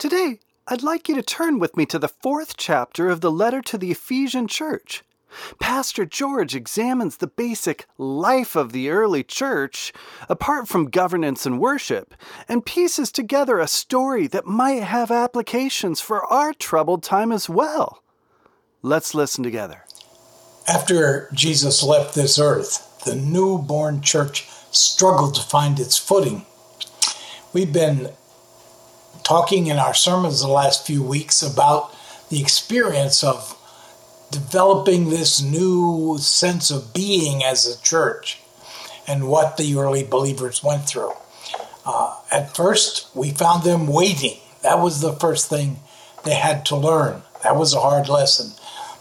Today, I'd like you to turn with me to the fourth chapter of the letter to the Ephesian church. Pastor George examines the basic life of the early church, apart from governance and worship, and pieces together a story that might have applications for our troubled time as well. Let's listen together. After Jesus left this earth, the newborn church struggled to find its footing. We've been talking in our sermons the last few weeks about the experience of developing this new sense of being as a church and what the early believers went through. Uh, at first, we found them waiting. That was the first thing they had to learn. That was a hard lesson.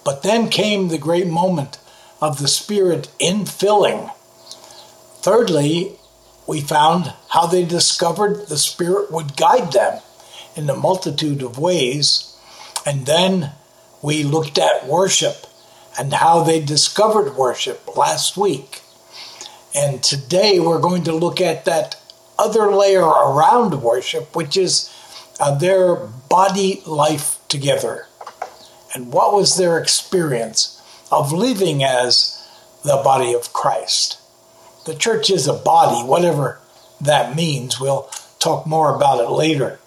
But then came the great moment of the Spirit infilling. Thirdly, we found how they discovered the Spirit would guide them in a multitude of ways. And then we looked at worship and how they discovered worship last week. And today we're going to look at that other layer around worship, which is uh, their body life together. And what was their experience of living as the body of Christ? The church is a body, whatever that means. We'll talk more about it later.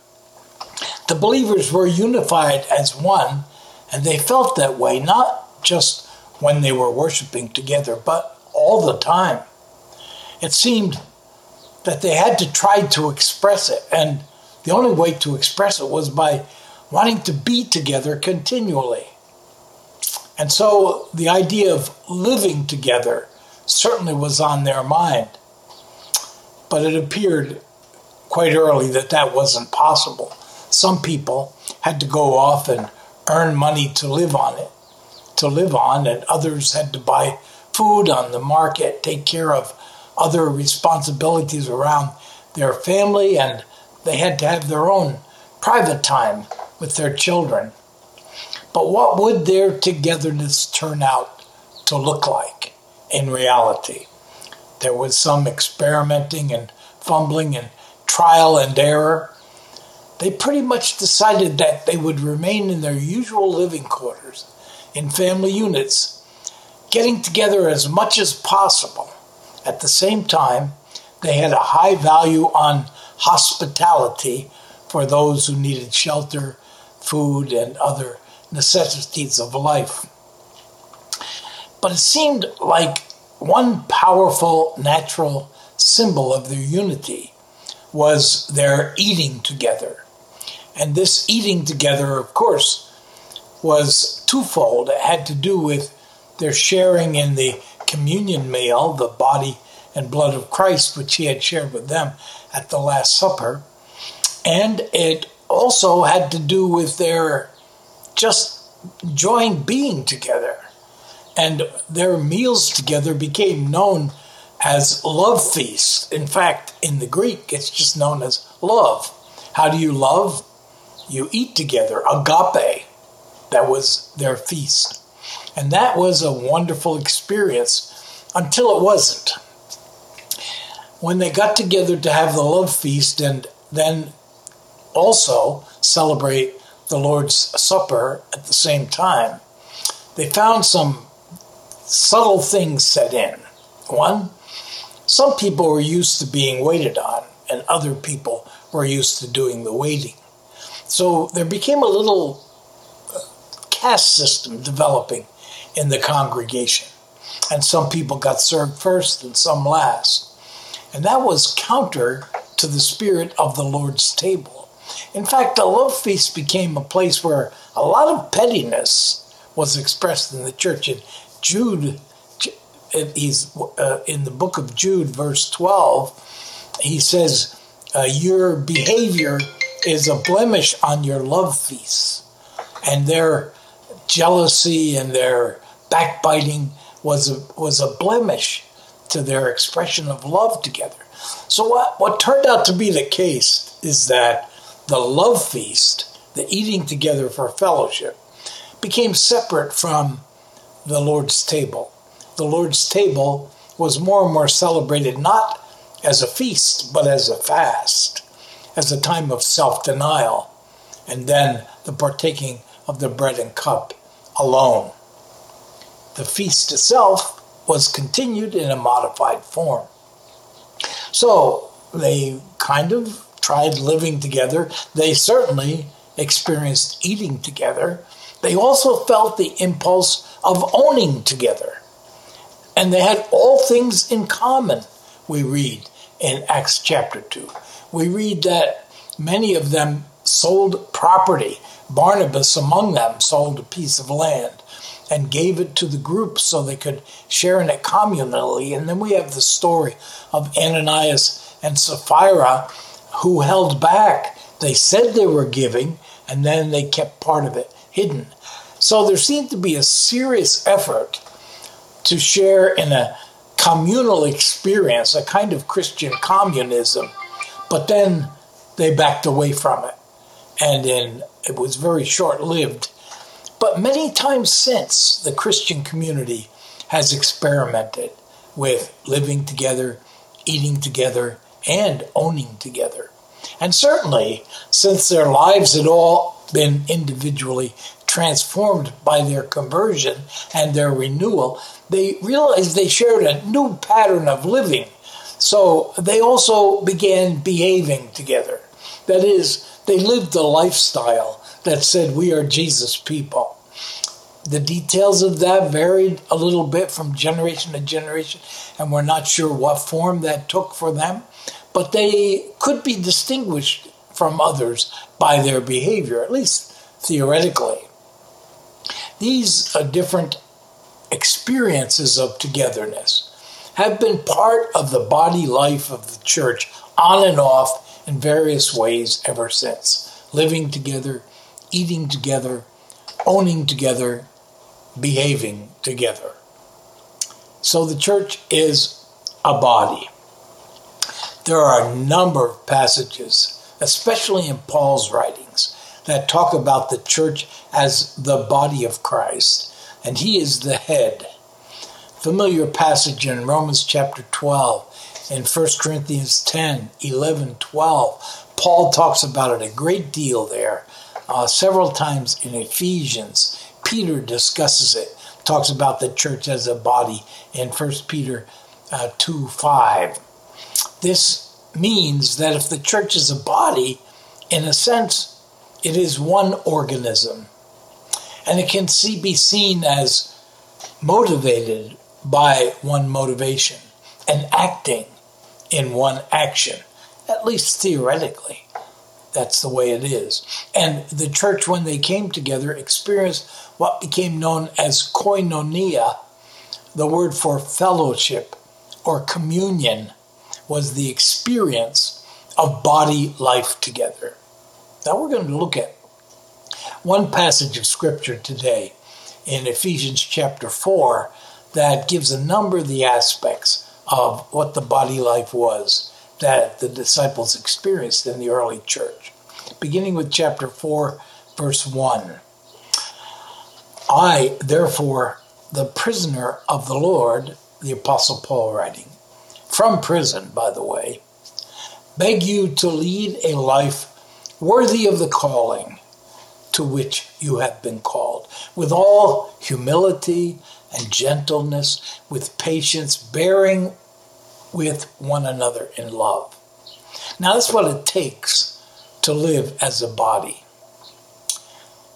The believers were unified as one, and they felt that way not just when they were worshiping together, but all the time. It seemed that they had to try to express it, and the only way to express it was by wanting to be together continually. And so the idea of living together certainly was on their mind. But it appeared quite early that that wasn't possible. Some people had to go off and earn money to live on it, to live on, and others had to buy food on the market, take care of other responsibilities around their family, and they had to have their own private time with their children. But what would their togetherness turn out to look like in reality? There was some experimenting and fumbling and trial and error. They pretty much decided that they would remain in their usual living quarters, in family units, getting together as much as possible. At the same time, they had a high value on hospitality for those who needed shelter, food, and other necessities of life. But it seemed like one powerful natural symbol of their unity was their eating together. And this eating together, of course, was twofold. It had to do with their sharing in the communion meal, the body and blood of Christ, which he had shared with them at the Last Supper. And it also had to do with their just enjoying being together. And their meals together became known as love feasts. In fact, in the Greek, it's just known as love. How do you love? You eat together, agape. That was their feast. And that was a wonderful experience until it wasn't. When they got together to have the love feast and then also celebrate the Lord's Supper at the same time, they found some subtle things set in. One, some people were used to being waited on, and other people were used to doing the waiting. So there became a little uh, caste system developing in the congregation. And some people got served first and some last. And that was counter to the spirit of the Lord's table. In fact, the love feast became a place where a lot of pettiness was expressed in the church. And Jude, he's uh, in the book of Jude, verse 12, he says, uh, Your behavior is a blemish on your love feasts. And their jealousy and their backbiting was a, was a blemish to their expression of love together. So, what, what turned out to be the case is that the love feast, the eating together for fellowship, became separate from the Lord's table. The Lord's table was more and more celebrated not as a feast, but as a fast, as a time of self denial, and then the partaking of the bread and cup alone. The feast itself was continued in a modified form. So they kind of tried living together. They certainly experienced eating together. They also felt the impulse of owning together. And they had all things in common, we read in Acts chapter 2. We read that many of them sold property. Barnabas, among them, sold a piece of land and gave it to the group so they could share in it communally. And then we have the story of Ananias and Sapphira who held back. They said they were giving, and then they kept part of it hidden. So there seemed to be a serious effort to share in a communal experience, a kind of Christian communism, but then they backed away from it. And it was very short lived. But many times since, the Christian community has experimented with living together, eating together, and owning together. And certainly, since their lives had all been individually transformed by their conversion and their renewal, they realized they shared a new pattern of living. So they also began behaving together. That is, they lived a lifestyle that said, We are Jesus people. The details of that varied a little bit from generation to generation, and we're not sure what form that took for them, but they could be distinguished from others by their behavior, at least theoretically. These are different experiences of togetherness have been part of the body life of the church on and off in various ways ever since. Living together, eating together, owning together, behaving together. So the church is a body. There are a number of passages, especially in Paul's writings, that talk about the church as the body of Christ, and he is the head. Familiar passage in Romans chapter 12, in 1 Corinthians 10, 11, 12. Paul talks about it a great deal there, uh, several times in Ephesians. Peter discusses it, talks about the church as a body in 1 Peter uh, 2 5. This means that if the church is a body, in a sense, it is one organism. And it can see, be seen as motivated by one motivation and acting in one action, at least theoretically. That's the way it is. And the church, when they came together, experienced what became known as koinonia. The word for fellowship or communion was the experience of body life together. Now we're going to look at one passage of scripture today in Ephesians chapter 4 that gives a number of the aspects of what the body life was that the disciples experienced in the early church. Beginning with chapter 4, verse 1. I, therefore, the prisoner of the Lord, the Apostle Paul writing, from prison, by the way, beg you to lead a life worthy of the calling to which you have been called, with all humility and gentleness, with patience, bearing with one another in love. Now, that's what it takes to live as a body.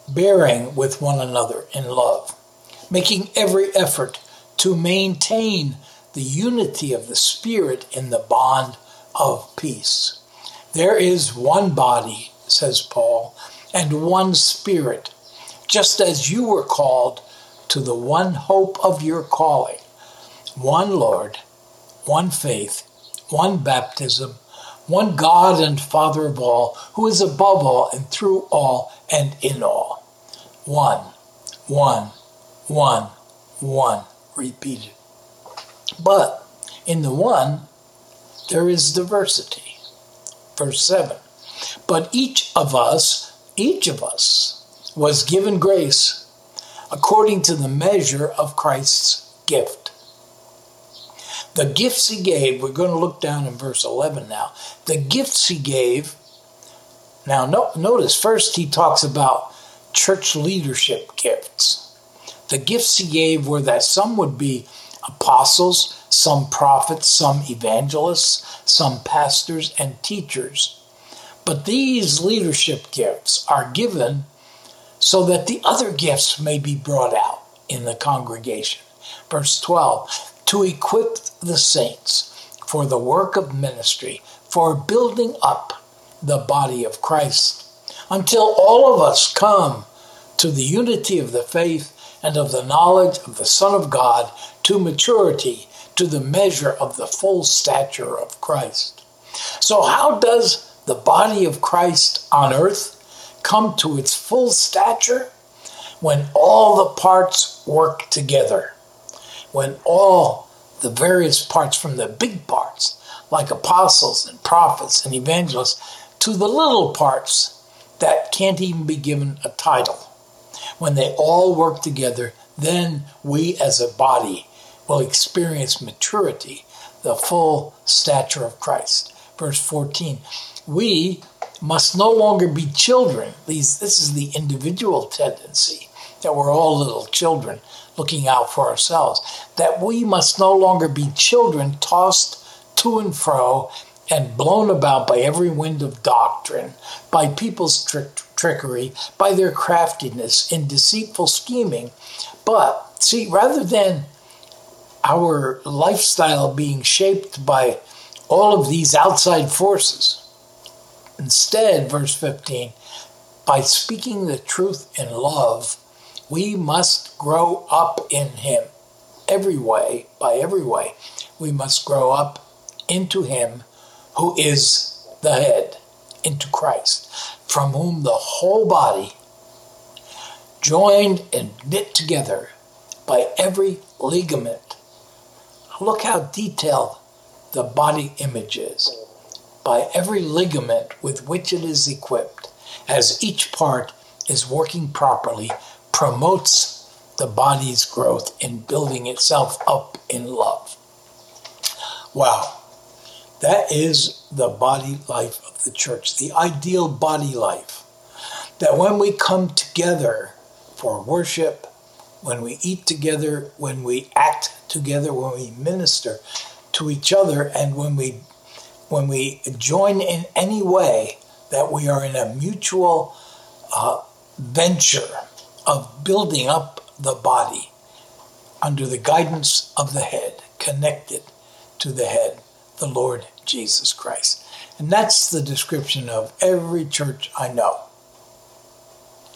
Bearing with one another in love, making every effort to maintain the unity of the Spirit in the bond of peace. There is one body says Paul, and one Spirit, just as you were called to the one hope of your calling one Lord, one faith, one baptism, one God and Father of all, who is above all and through all and in all. One, one, one, one, repeated. But in the one, there is diversity. Verse 7 but each of us, each of us, was given grace according to the measure of Christ's gift. The gifts he gave, we're going to look down in verse 11 now. The gifts he gave, Now, no, notice first he talks about church leadership gifts. The gifts he gave were that some would be apostles, some prophets, some evangelists, some pastors, and teachers. But these leadership gifts are given so that the other gifts may be brought out in the congregation. Verse 12 to equip the saints for the work of ministry, for building up the body of Christ, until all of us come to the unity of the faith and of the knowledge of the Son of God, to maturity, to the measure of the full stature of Christ. So, how does the body of Christ on earth come to its full stature? When all the parts work together, when all the various parts, from the big parts, like apostles and prophets and evangelists, to the little parts that can't even be given a title. When they all work together, then we as a body will experience maturity, the full stature of Christ. Verse 14 We must no longer be children. These, this is the individual tendency that we're all little children looking out for ourselves. That we must no longer be children tossed to and fro and blown about by every wind of doctrine, by people's trick, trickery, by their craftiness in deceitful scheming. But see, rather than our lifestyle being shaped by all of these outside forces, instead, verse 15, by speaking the truth in love, we must grow up in Him. Every way, by every way, we must grow up into Him who is the head, into Christ, from whom the whole body, joined and knit together by every ligament. Look how detailed the body image is. By every ligament with which it is equipped, as each part is working properly, promotes the body's growth in building itself up in love. Wow. That is the body life of the church, the ideal body life. That when we come together for worship, when we eat together, when we act together, when we minister to each other, and when we when we join in any way, that we are in a mutual uh, venture of building up the body under the guidance of the head, connected to the head the Lord Jesus Christ. And that's the description of every church I know.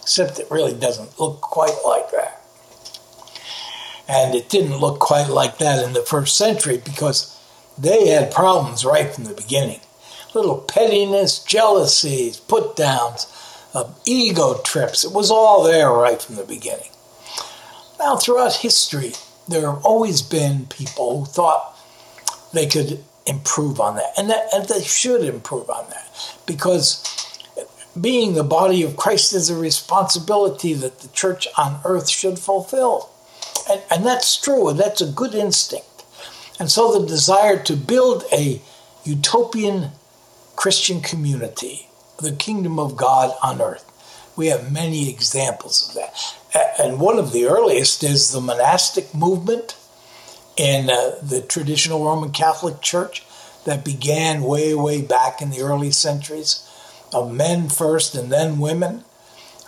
Except it really doesn't look quite like that. And it didn't look quite like that in the first century because they had problems right from the beginning. Little pettiness, jealousies, put downs, uh, ego trips. It was all there right from the beginning. Now, throughout history, there have always been people who thought they could improve on that. And, that, and they should improve on that because being the body of Christ is a responsibility that the church on earth should fulfill. And, and that's true, and that's a good instinct. And so the desire to build a utopian Christian community, the kingdom of God on earth. We have many examples of that. And one of the earliest is the monastic movement in uh, the traditional Roman Catholic Church that began way, way back in the early centuries of men first and then women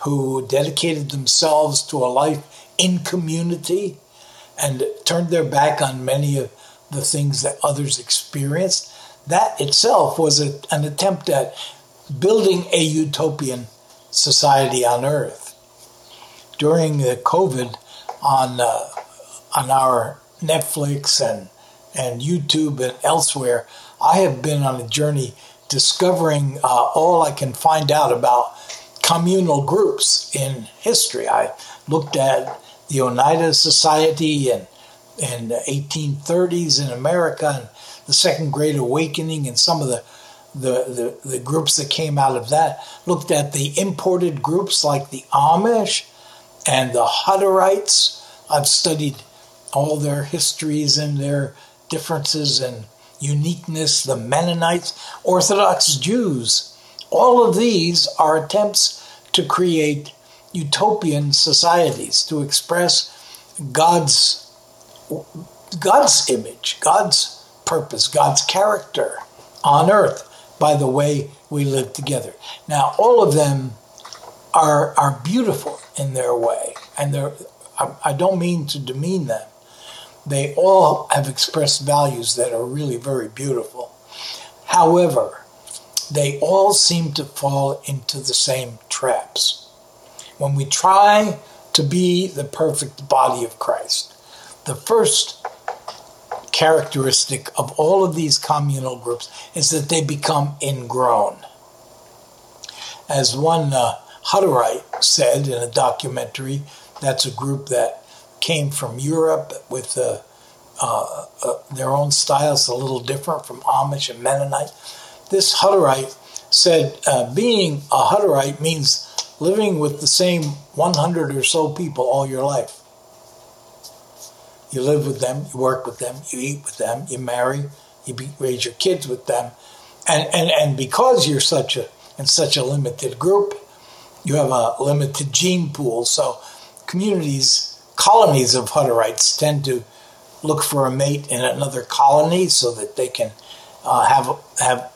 who dedicated themselves to a life in community and turned their back on many of the things that others experienced. That itself was a, an attempt at building a utopian society on earth. During the COVID on, uh, on our Netflix and and YouTube and elsewhere, I have been on a journey discovering uh, all I can find out about communal groups in history. I looked at the Oneida Society and in the 1830s in America and the Second Great Awakening and some of the, the, the, the groups that came out of that. Looked at the imported groups like the Amish and the Hutterites. I've studied all their histories and their differences and uniqueness, the Mennonites, Orthodox Jews, All of these are attempts to create utopian societies, to express God's God's image, God's purpose, God's character on earth by the way we live together. Now, all of them are are beautiful in their way, and they're. I, I don't mean to demean them. They all have expressed values that are really very beautiful. However, they all seem to fall into the same traps. When we try to be the perfect body of Christ, the first characteristic of all of these communal groups is that they become ingrown. As one uh, Hutterite said in a documentary, that's a group that came from Europe with uh, uh, uh, their own styles a little different from Amish and Mennonite. This Hutterite said uh, being a Hutterite means living with the same 100 or so people all your life. You live with them, you work with them, you eat with them, you marry, you be, raise your kids with them. And, and, and because you're such a in such a limited group, you have a limited gene pool. So communities, colonies of Hutterites tend to look for a mate in another colony so that they can uh, have have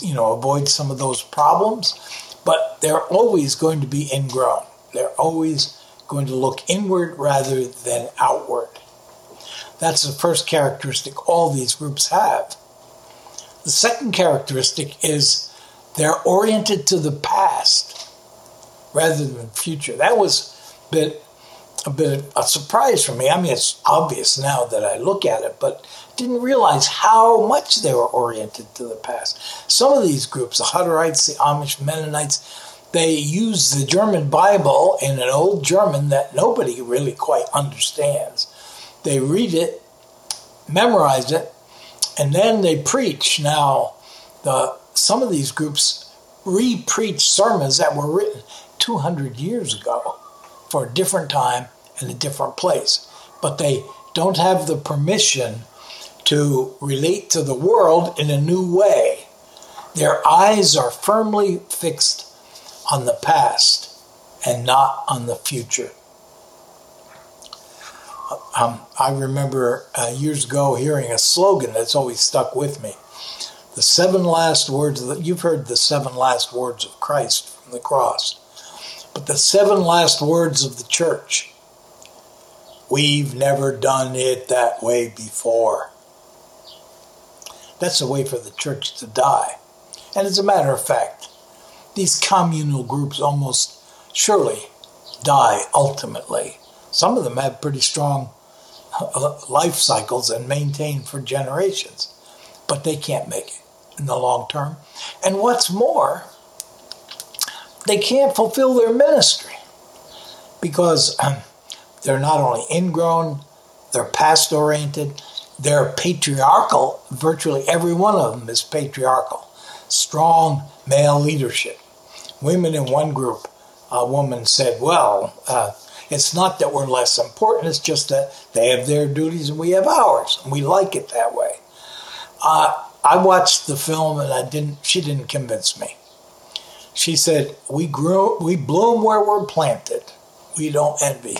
you know avoid some of those problems. But they're always going to be ingrown. They're always going to look inward rather than outward. That's the first characteristic all these groups have. The second characteristic is they're oriented to the past rather than future. That was a bit a bit of a surprise for me. I mean, it's obvious now that I look at it, but didn't realize how much they were oriented to the past. Some of these groups, the Hutterites, the Amish Mennonites, they use the German Bible in an old German that nobody really quite understands. They read it, memorize it, and then they preach. Now, the some of these groups re-preach sermons that were written 200 years ago for a different time and a different place. But they don't have the permission to relate to the world in a new way. Their eyes are firmly fixed on the past and not on the future. Um, I remember uh, years ago hearing a slogan that's always stuck with me. The seven last words, the, you've heard the seven last words of Christ from the cross. But the seven last words of the church we've never done it that way before. That's a way for the church to die. And as a matter of fact, these communal groups almost surely die ultimately. Some of them have pretty strong uh, life cycles and maintain for generations, but they can't make it in the long term. And what's more, they can't fulfill their ministry because um, they're not only ingrown, they're past oriented, they're patriarchal. Virtually every one of them is patriarchal. Strong male leadership. Women in one group, a woman said, Well, uh, it's not that we're less important, it's just that they have their duties and we have ours. And we like it that way. Uh, I watched the film and I didn't, she didn't convince me. She said, "We grow, we bloom where we're planted. We don't envy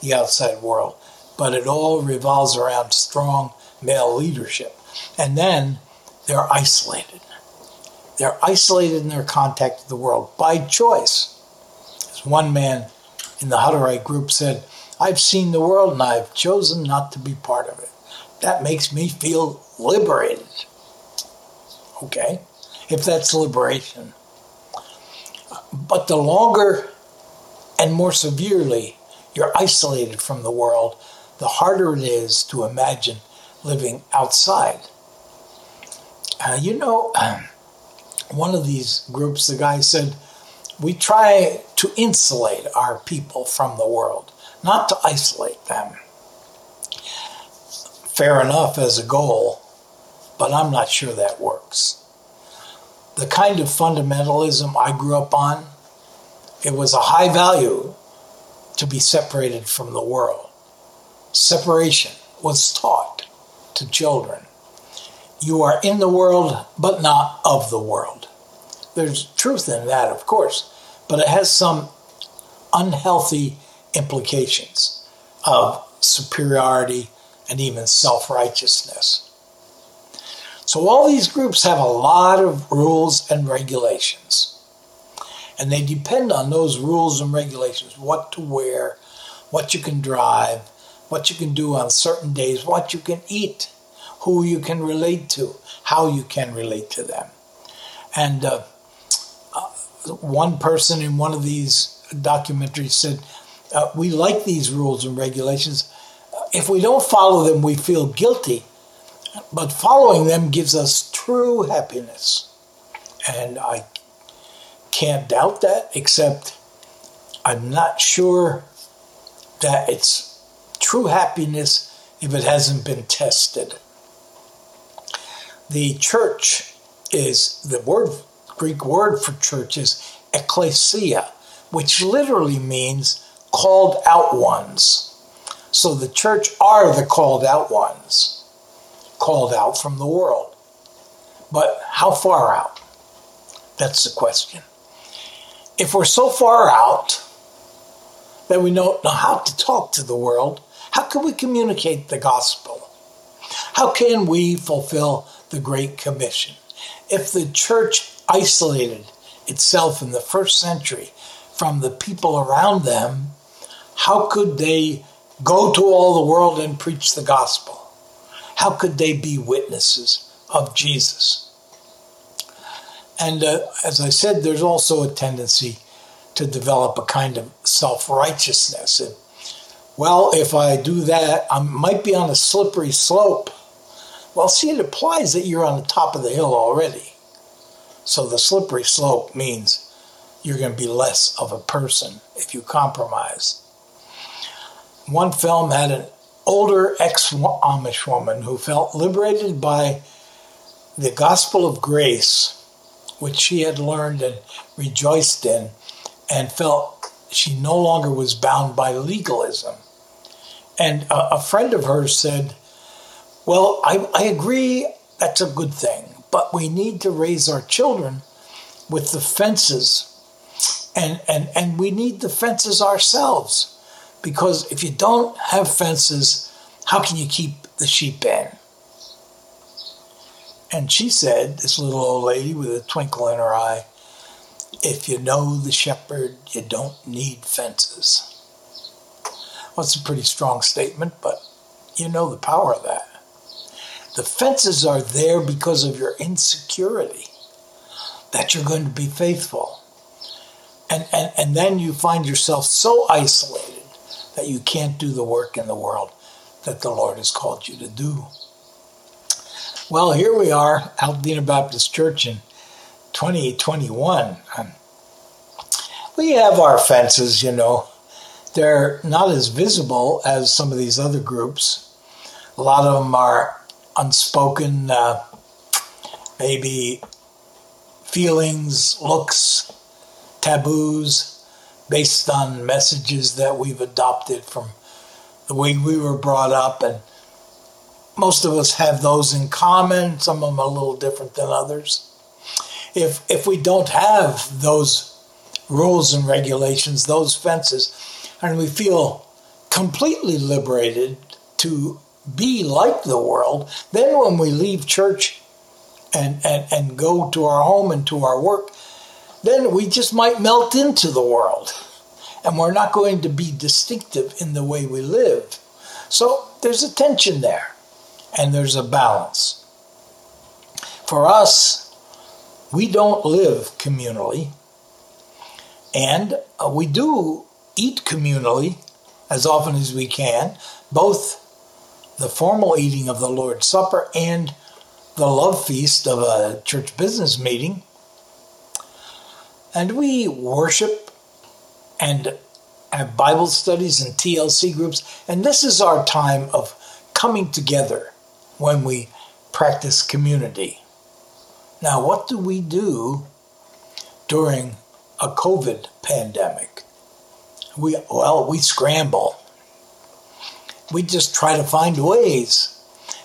the outside world, but it all revolves around strong male leadership. And then they're isolated. They're isolated in their contact with the world by choice. As one man in the Hutterite group said, I've seen the world and I've chosen not to be part of it. That makes me feel liberated. Okay? If that's liberation. But the longer and more severely you're isolated from the world, the harder it is to imagine living outside. Uh, you know, one of these groups, the guy said, we try to insulate our people from the world, not to isolate them. Fair enough as a goal, but I'm not sure that works the kind of fundamentalism I grew up on, it was a high value to be separated from the world. Separation was taught to children. You are in the world, but not of the world. There's truth in that, of course, but it has some unhealthy implications of superiority and even self righteousness. So, all these groups have a lot of rules and regulations. And they depend on those rules and regulations what to wear, what you can drive, what you can do on certain days, what you can eat, who you can relate to, how you can relate to them. And uh, one person in one of these documentaries said, uh, We like these rules and regulations. If we don't follow them, we feel guilty but following them gives us true happiness. And I can't doubt that, except I'm not sure that it's true happiness if it hasn't been tested. The church is the word Greek word for church is ecclesia, which literally means called out ones. So the church are the called out ones called out from the world. But how far out? That's the question. If we're so far out that we don't know how to talk to the world, how can we communicate the gospel? How can we fulfill the Great Commission? If the church isolated itself in the first century from the people around them, how could they go to all the world and preach the gospel? how could they be witnesses of Jesus? And uh, as I said, there's also a tendency to develop a kind of self righteousness. Well, if I do that, I might be on a slippery slope. Well, see, it implies that you're on the top of the hill already. So the slippery slope means you're going to be less of a person if you compromise. One film had an older ex Amish woman who felt liberated by the gospel of grace, which she had learned and rejoiced in, and felt she no longer was bound by legalism. And a, a friend of hers said, Well, I, I agree that's a good thing, but we need to raise our children with the fences. And, and, and we need the fences ourselves because if you don't have fences, how can you keep the sheep in? And she said, this little old lady with a twinkle in her eye, if you know the shepherd, you don't need fences. Well, it's a pretty strong statement, but you know the power of that. The fences are there because of your insecurity that you're going to be faithful. And, and, and then you find yourself so isolated that you can't do the work in the world that the Lord has called you to do. Well, here we are, Altadena Baptist Church in 2021. Um, we have our fences, you know. They're not as visible as some of these other groups. A lot of them are unspoken, uh, maybe feelings, looks, taboos based on messages that we've adopted from the way we were brought up. And most of us have those in common, some of them a little different than others. If, if we don't have those rules and regulations, those fences, and we feel completely liberated to be like the world, then when we leave church and, and, and go to our home and to our work, then we just might melt into the world. And we're not going to be distinctive in the way we live. So there's a tension there, and there's a balance. For us, we don't live communally, and uh, we do eat communally as often as we can, both the formal eating of the Lord's Supper and the love feast of a church business meeting and we worship and have Bible studies and TLC groups. And this is our time of coming together when we practice community. Now, what do we do during a COVID pandemic? We, well, we scramble. We just try to find ways.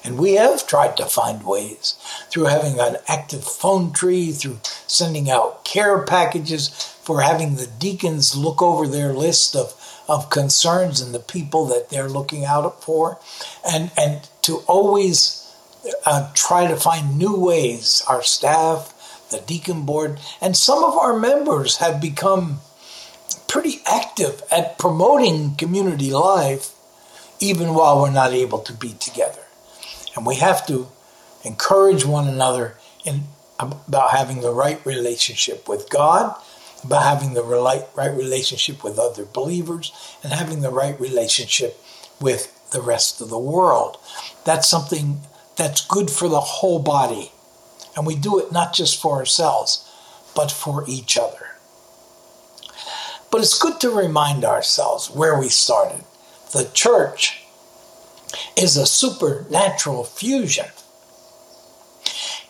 And we have tried to find ways through having an active phone tree, through sending out care packages, for having the deacons look over their list of, of concerns and the people that they're looking out for, and, and to always uh, try to find new ways. Our staff, the deacon board, and some of our members have become pretty active at promoting community life, even while we're not able to be together. And we have to encourage one another in about having the right relationship with God, about having the right, right relationship with other believers, and having the right relationship with the rest of the world. That's something that's good for the whole body. And we do it not just for ourselves, but for each other. But it's good to remind ourselves where we started. The church is a supernatural fusion.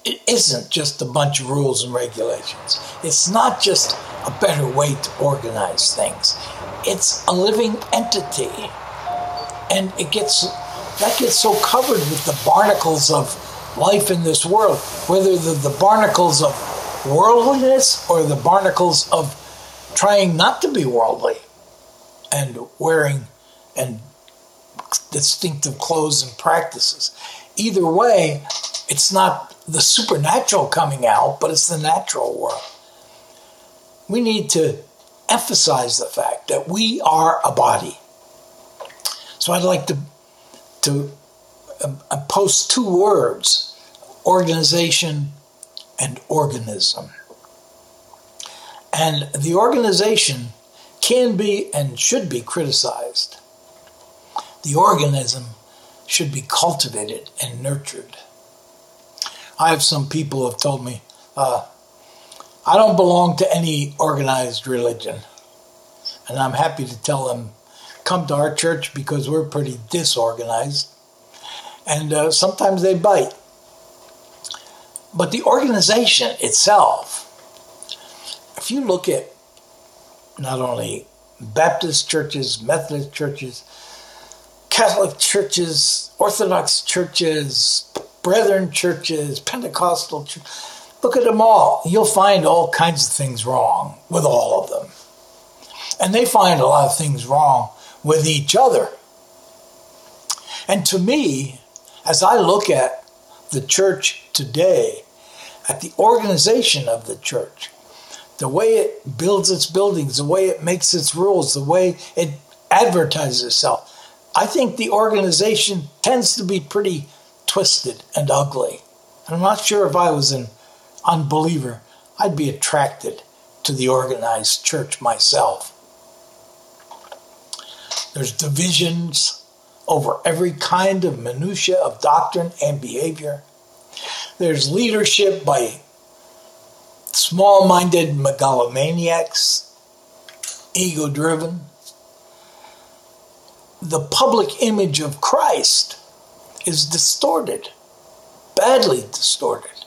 It isn't just a bunch of rules and regulations. It's not just a better way to organize things. It's a living entity. And it gets that gets so covered with the barnacles of life in this world, whether the, the barnacles of worldliness or the barnacles of trying not to be worldly and wearing and distinctive clothes and practices. Either way, it's not the supernatural coming out, but it's the natural world. We need to emphasize the fact that we are a body. So I'd like to to uh, post two words organization and organism. And the organization can be and should be criticized. The organism should be cultivated and nurtured. I have some people who have told me, uh, I don't belong to any organized religion. And I'm happy to tell them, come to our church because we're pretty disorganized. And uh, sometimes they bite. But the organization itself if you look at not only Baptist churches, Methodist churches, Catholic churches, Orthodox churches, Brethren churches, Pentecostal churches, look at them all. You'll find all kinds of things wrong with all of them. And they find a lot of things wrong with each other. And to me, as I look at the church today, at the organization of the church, the way it builds its buildings, the way it makes its rules, the way it advertises itself. I think the organization tends to be pretty twisted and ugly. And I'm not sure if I was an unbeliever, I'd be attracted to the organized church myself. There's divisions over every kind of minutia of doctrine and behavior. There's leadership by small minded megalomaniacs, ego driven. The public image of Christ is distorted, badly distorted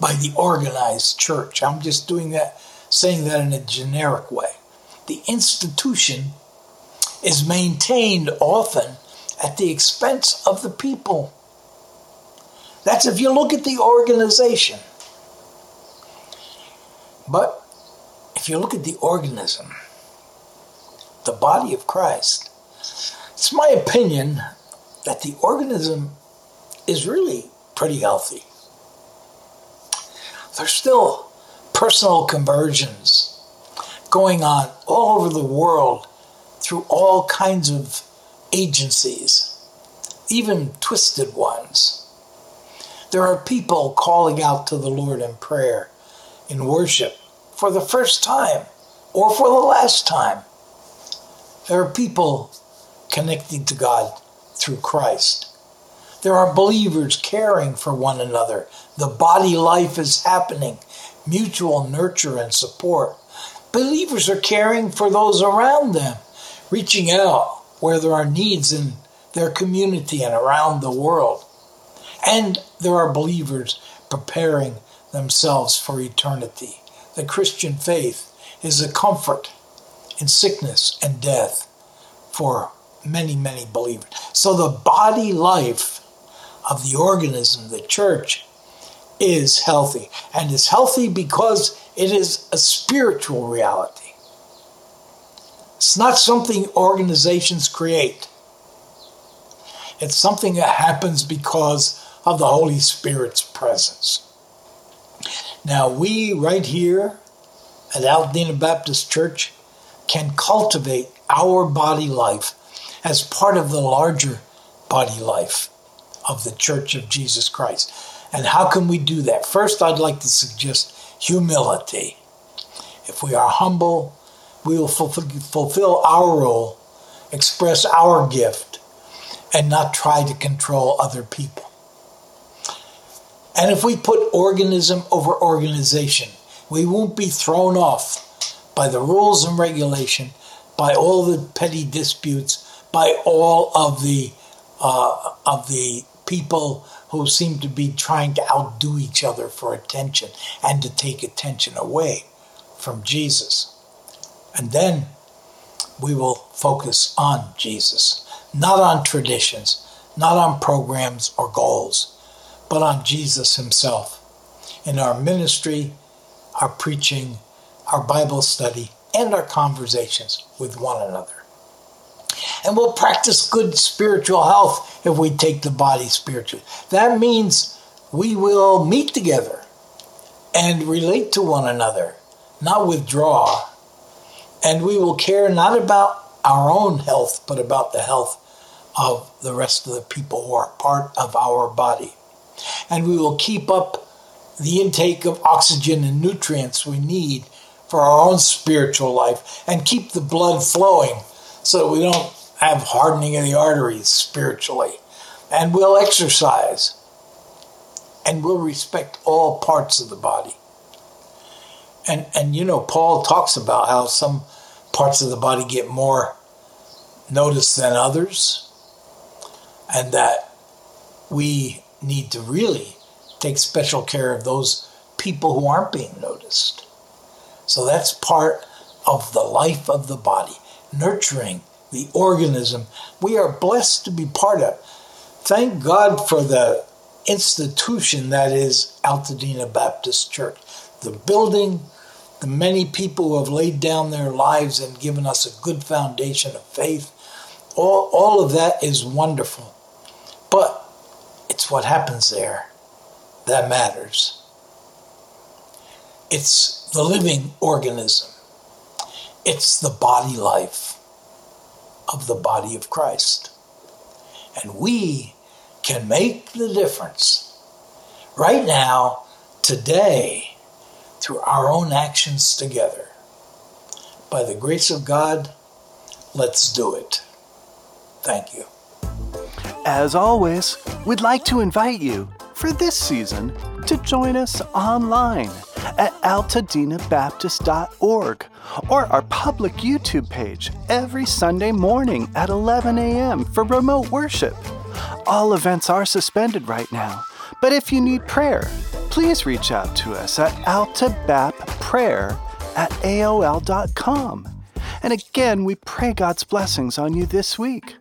by the organized church. I'm just doing that, saying that in a generic way. The institution is maintained often at the expense of the people. That's if you look at the organization. But if you look at the organism, the body of Christ, it's my opinion that the organism is really pretty healthy. There's still personal conversions going on all over the world through all kinds of agencies, even twisted ones. There are people calling out to the Lord in prayer in worship for the first time or for the last time. There are people connecting to God through Christ. There are believers caring for one another. The body life is happening, mutual nurture and support. Believers are caring for those around them, reaching out where there are needs in their community and around the world. And there are believers preparing themselves for eternity. The Christian faith is a comfort in sickness and death for many, many believers. So the body life of the organism, the church, is healthy. And is healthy because it is a spiritual reality. It's not something organizations create. It's something that happens because of the Holy Spirit's presence. Now, we right here at Altadena Baptist Church can cultivate our body life as part of the larger body life of the Church of Jesus Christ. And how can we do that? First, I'd like to suggest humility. If we are humble, we will fulfill our role, express our gift, and not try to control other people. And if we put organism over organization, we won't be thrown off by the rules and regulation, by all the petty disputes, by all of the uh, of the people who seem to be trying to outdo each other for attention and to take attention away from Jesus. And then we will focus on Jesus, not on traditions, not on programs or goals, but on Jesus Himself in our ministry, our preaching, our Bible study, and our conversations with one another. And we'll practice good spiritual health if we take the body spiritually. That means we will meet together and relate to one another, not withdraw. And we will care not about our own health, but about the health of the rest of the people who are part of our body. And we will keep up the intake of oxygen and nutrients we need for our own spiritual life and keep the blood flowing so we don't have hardening of the arteries spiritually. And we'll exercise. And we'll respect all parts of the body. And, and you know, Paul talks about how some parts of the body get more notice than others, and that we need to really take special care of those people who aren't being noticed. So that's part of the life of the body, nurturing the organism we are blessed to be part of. Thank God for the institution that is Altadena Baptist Church. The building, the many people who have laid down their lives and given us a good foundation of faith, all, all of that is wonderful. But it's what happens there that matters. It's the living organism, it's the body life of the body of Christ. And we can make the difference right now, today, through our own actions together. By the grace of God, let's do it. Thank you. As always, we'd like to invite you for this season to join us online at altadenabaptist.org or our public YouTube page every Sunday morning at 11 a.m. for remote worship. All events are suspended right now, but if you need prayer, please reach out to us at altabapprayer at aol.com. And again, we pray God's blessings on you this week.